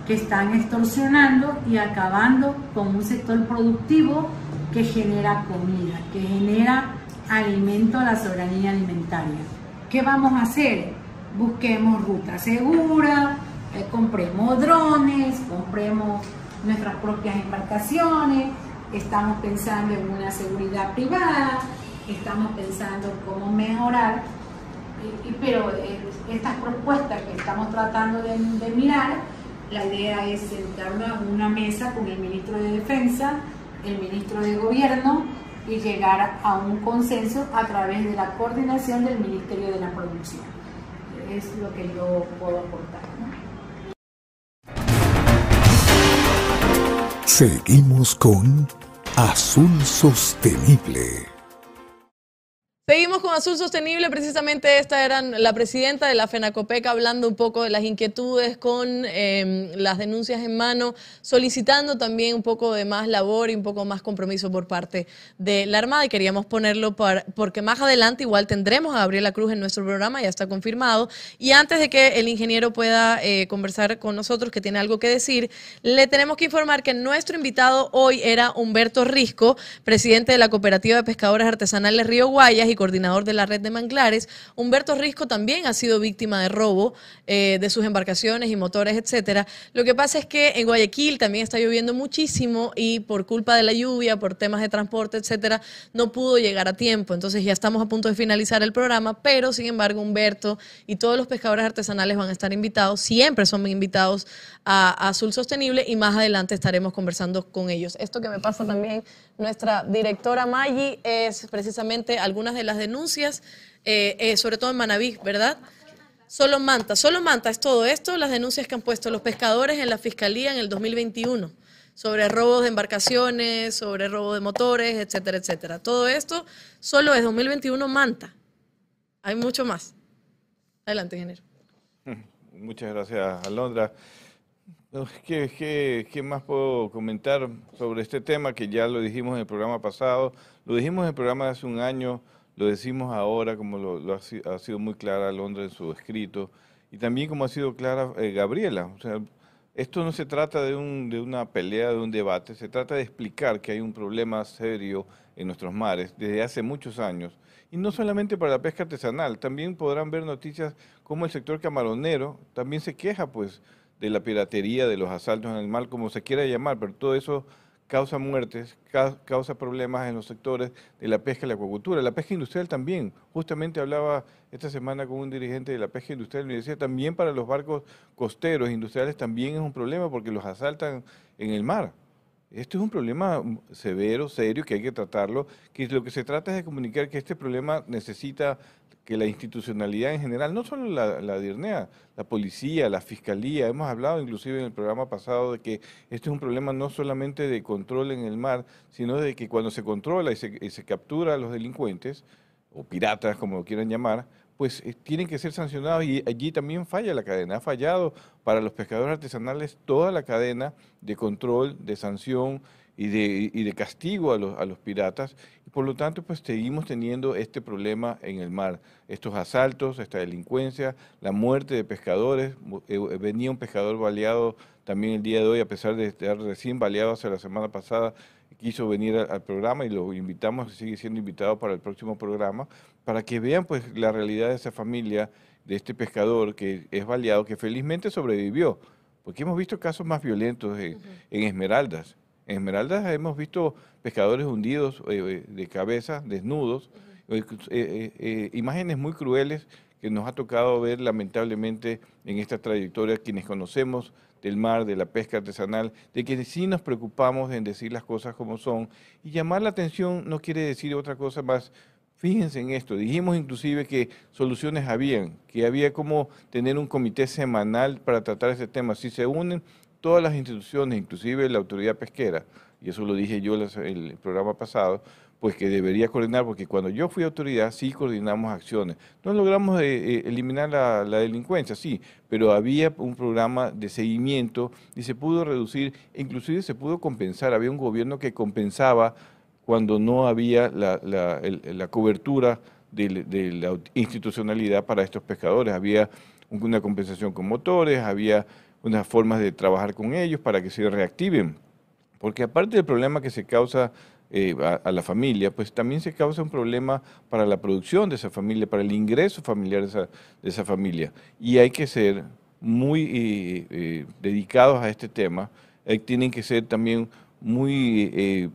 que están extorsionando y acabando con un sector productivo que genera comida, que genera alimento a la soberanía alimentaria. ¿Qué vamos a hacer? Busquemos rutas seguras, eh, compremos drones, compremos nuestras propias embarcaciones, estamos pensando en una seguridad privada, estamos pensando cómo mejorar, pero eh, estas propuestas que estamos tratando de, mirar, la idea es sentarnos a una mesa con el ministro de Defensa, el ministro de Gobierno y llegar a un consenso a través de la coordinación del Ministerio de la Producción. Es lo que yo puedo aportar. Seguimos con Azul Sostenible. Seguimos con Azul Sostenible, precisamente esta era la presidenta de la FENACOPEC hablando un poco de las inquietudes con em, las denuncias en mano, solicitando también un poco de más labor y un poco más compromiso por parte de la Armada. Y queríamos ponerlo porque más adelante igual tendremos a Gabriela Cruz en nuestro programa, ya está confirmado, y antes de que el ingeniero pueda eh, conversar con nosotros, que tiene algo que decir, le tenemos que informar que nuestro invitado hoy era Humberto Risco, presidente de la Cooperativa de Pescadores Artesanales Río Guayas y coordinador de la red de manglares. Humberto Risco también ha sido víctima de robo eh, de sus embarcaciones y motores, etcétera. Lo que pasa es que en Guayaquil también está lloviendo muchísimo y por culpa de la lluvia, por temas de transporte, etcétera, no pudo llegar a tiempo. Entonces ya estamos a punto de finalizar el programa, pero sin embargo Humberto y todos los pescadores artesanales van a estar invitados, siempre son invitados a, Azul Sostenible y más adelante estaremos conversando con ellos. Esto que me pasa también nuestra directora Maggi es precisamente algunas de las denuncias, eh, eh, sobre todo en Manaví, ¿verdad? Solo Manta, solo Manta es todo esto, las denuncias que han puesto los pescadores en la Fiscalía en el 2021 sobre robos de embarcaciones, sobre robo de motores, etcétera, etcétera. Todo esto solo es 2021 Manta. Hay mucho más. Adelante, ingeniero. Muchas gracias, Alondra. ¿Qué, qué, más puedo comentar sobre este tema que ya lo dijimos en el programa pasado? Lo dijimos en el programa de hace un año, lo decimos ahora, como lo, ha, sido muy clara Londra en su escrito, y también como ha sido clara eh, Gabriela. O sea, esto no se trata de, un, de una pelea, de un debate, se trata de explicar que hay un problema serio en nuestros mares desde hace muchos años. Y no solamente para la pesca artesanal, también podrán ver noticias como el sector camaronero también se queja pues de la piratería, de los asaltos en el mar, como se quiera llamar, pero todo eso causa muertes, causa problemas en los sectores de la pesca y la acuacultura. La pesca industrial también. Justamente hablaba esta semana con un dirigente de la pesca industrial y decía también para los barcos costeros industriales también es un problema porque los asaltan en el mar. Esto es un problema severo, serio, que hay que tratarlo, que lo que se trata es de comunicar que este problema necesita que la institucionalidad en general, no solo la, la DIRNEA, la policía, la fiscalía, hemos hablado inclusive en el programa pasado de que este es un problema no solamente de control en el mar, sino de que cuando se controla y se, captura a los delincuentes, o piratas como lo quieran llamar, pues eh, tienen que ser sancionados y allí también falla la cadena. Ha fallado para los pescadores artesanales toda la cadena de control, de sanción y de, y de castigo a los, a los piratas. Y por lo tanto, pues seguimos teniendo este problema en el mar. Estos asaltos, esta delincuencia, la muerte de pescadores. Eh, venía un pescador baleado también el día de hoy, a pesar de estar recién baleado hace la semana pasada, quiso venir al, programa y lo invitamos, sigue siendo invitado para el próximo programa, para que vean pues la realidad de esa familia, de este pescador que es baleado, que felizmente sobrevivió, porque hemos visto casos más violentos en Esmeraldas en Esmeraldas hemos visto pescadores hundidos eh, eh, de cabeza, desnudos, eh, imágenes muy crueles que nos ha tocado ver lamentablemente en esta trayectoria quienes conocemos del mar, de la pesca artesanal, de que sí nos preocupamos en decir las cosas como son. Y llamar la atención no quiere decir otra cosa más. Fíjense en esto, dijimos inclusive que soluciones habían, que había como tener un comité semanal para tratar ese tema. Si se unen todas las instituciones, inclusive la autoridad pesquera, y eso lo dije yo en el programa pasado, pues que debería coordinar, porque cuando yo fui autoridad sí coordinamos acciones. No logramos eh, eh, eliminar la, delincuencia, sí, pero había un programa de seguimiento y se pudo reducir, inclusive se pudo compensar, había un gobierno que compensaba cuando no había la, la cobertura de, de la institucionalidad para estos pescadores. Había una compensación con motores, había unas formas de trabajar con ellos para que se reactiven. Porque aparte del problema que se causa eh, a, la familia, pues también se causa un problema para la producción de esa familia, para el ingreso familiar de esa, familia. Y hay que ser muy eh, eh, dedicados a este tema, tienen que ser también muy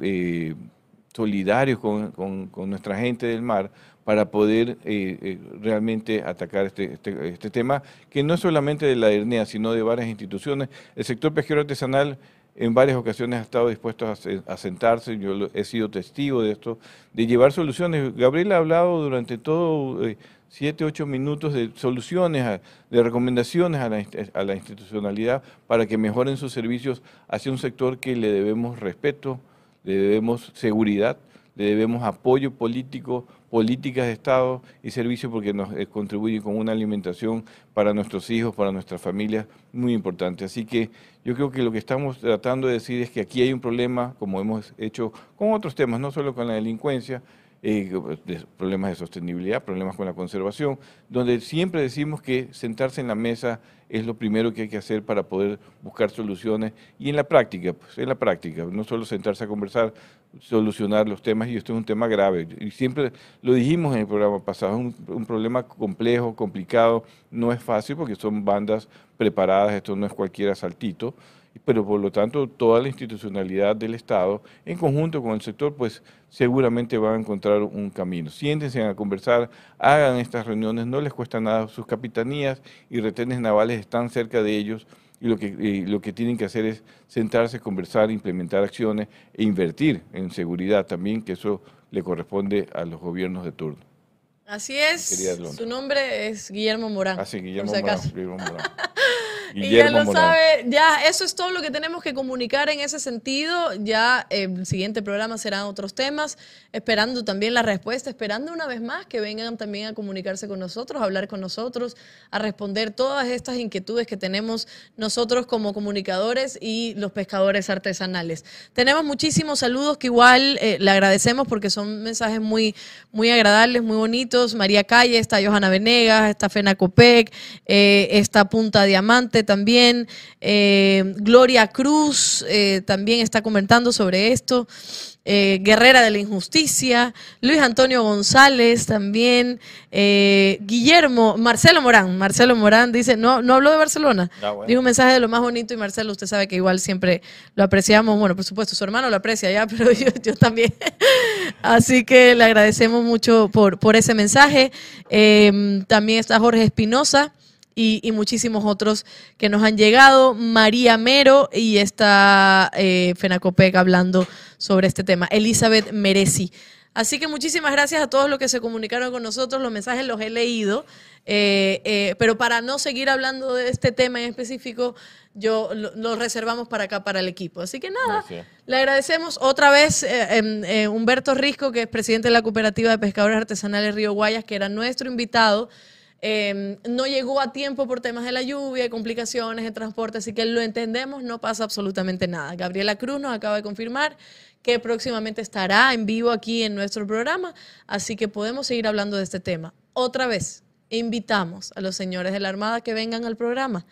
solidarios con, con, nuestra gente del mar para poder realmente atacar este, este, este, tema, que no es solamente de la hernia, sino de varias instituciones. El sector pesquero artesanal en varias ocasiones ha estado dispuesto a, sentarse, yo he sido testigo de esto, de llevar soluciones. Gabriel ha hablado durante todo eh, siete, ocho minutos de soluciones, de recomendaciones a la, a la institucionalidad para que mejoren sus servicios hacia un sector que le debemos respeto, le debemos seguridad, le debemos apoyo político, políticas de Estado y servicios porque nos eh, contribuye con una alimentación para nuestros hijos, para nuestras familias, muy importante. Así que yo creo que lo que estamos tratando de decir es que aquí hay un problema, como hemos hecho con otros temas, no solo con la delincuencia, eh, problemas de sostenibilidad, problemas con la conservación, donde siempre decimos que sentarse en la mesa es lo primero que hay que hacer para poder buscar soluciones. Y en la práctica, pues en la práctica, no solo sentarse a conversar, solucionar los temas y esto es un tema grave. Y siempre lo dijimos en el programa pasado, es un, un problema complejo, complicado, no es fácil porque son bandas preparadas, esto no es cualquier asaltito, pero por lo tanto toda la institucionalidad del Estado, en conjunto con el sector, pues seguramente van a encontrar un camino. Siéntense a conversar, hagan estas reuniones, no les cuesta nada, sus capitanías y retenes navales están cerca de ellos y lo que, lo que tienen que hacer es sentarse, conversar, implementar acciones e invertir en seguridad también, que eso le corresponde a los gobiernos de turno. Así es. Su nombre es Guillermo Morán. Así, ah, Guillermo, Morán, [laughs] Guillermo Morán. y ya lo sabe, ya eso es todo lo que tenemos que comunicar en ese sentido. Ya eh, el siguiente programa serán otros temas, esperando también la respuesta, esperando una vez más que vengan también a comunicarse con nosotros, a hablar con nosotros, a responder todas estas inquietudes que tenemos nosotros como comunicadores y los pescadores artesanales. Tenemos muchísimos saludos que igual eh, le agradecemos porque son mensajes muy, muy agradables, muy bonitos. María Calle, está Johanna Venegas, está Fena Copec, eh, está Punta Diamante también. Eh, Gloria Cruz eh, también está comentando sobre esto. Eh, Guerrera de la Injusticia, Luis Antonio González también, Guillermo, Marcelo Morán, Marcelo Morán dice, no, no habló de Barcelona, ah, dijo un mensaje de lo más bonito y Marcelo, usted sabe que igual siempre lo apreciamos, bueno, por supuesto, su hermano lo aprecia ya, [laughs] pero yo, yo también, así que le agradecemos mucho por, por ese mensaje. también está Jorge Espinosa y, muchísimos otros que nos han llegado. María Mero y está eh, Fenacopec hablando sobre este tema. Elizabeth Mereci. Así que muchísimas gracias a todos los que se comunicaron con nosotros. Los mensajes los he leído. Eh, eh, pero para no seguir hablando de este tema en específico, yo lo, reservamos para acá, para el equipo. Así que nada, le agradecemos otra vez eh, Humberto Risco, que es presidente de la Cooperativa de Pescadores Artesanales Río Guayas, que era nuestro invitado. Em, no llegó a tiempo por temas de la lluvia, complicaciones de transporte, así que lo entendemos, no pasa absolutamente nada. Gabriela Cruz nos acaba de confirmar que próximamente estará en vivo aquí en nuestro programa, así que podemos seguir hablando de este tema. Otra vez, invitamos a los señores de la Armada que vengan al programa.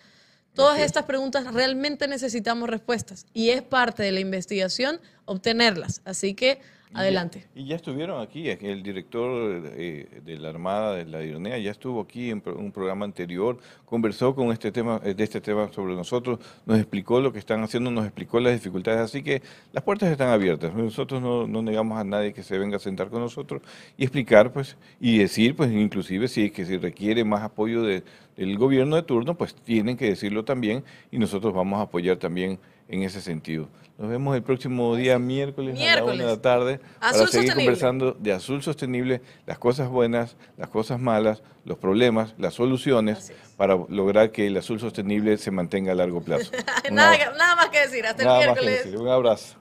Todas estas preguntas realmente necesitamos respuestas y es parte de la investigación obtenerlas. Así que Adelante. Y ya, estuvieron aquí, el director eh, de la Armada de la Ironea ya estuvo aquí en un programa anterior, conversó con este tema, eh, de este tema sobre nosotros, nos explicó lo que están haciendo, nos explicó las dificultades, así que las puertas están abiertas. Nosotros no, negamos a nadie que se venga a sentar con nosotros y explicar, pues, y decir, pues, inclusive si es que se requiere más apoyo del gobierno de turno, pues tienen que decirlo también y nosotros vamos a apoyar también en ese sentido. Nos vemos el próximo día miércoles, a la una de la tarde para seguir conversando de azul sostenible, las cosas buenas, las cosas malas, los problemas, las soluciones para lograr que el azul sostenible se mantenga a largo plazo. [laughs] nada, nada, más que decir, hasta el miércoles. Un abrazo.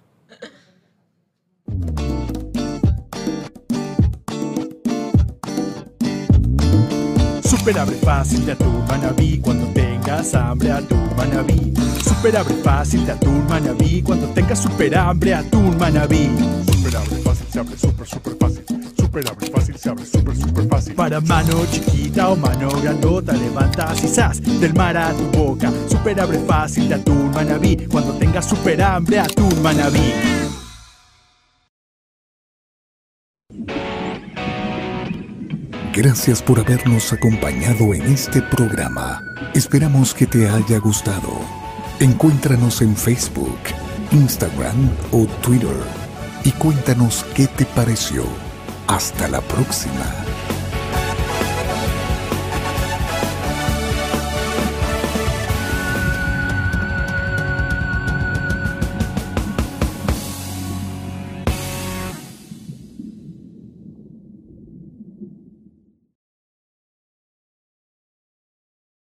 Super abre fácil de tu manabí cuando tengas hambre a tu manabí. Super abre fácil de tu manabí cuando tengas super hambre a tu manabí. Super abre fácil, se abre super, super fácil. Super abre fácil, se abre super, super fácil. Para mano chiquita o mano grandota, levantas y del mar a tu boca. Super abre fácil de atún manabí. Cuando tengas super hambre, atún manabí. Gracias por habernos acompañado en este programa. Esperamos que te haya gustado. Encuéntranos en Facebook, Instagram o Twitter y cuéntanos qué te pareció. Hasta la próxima.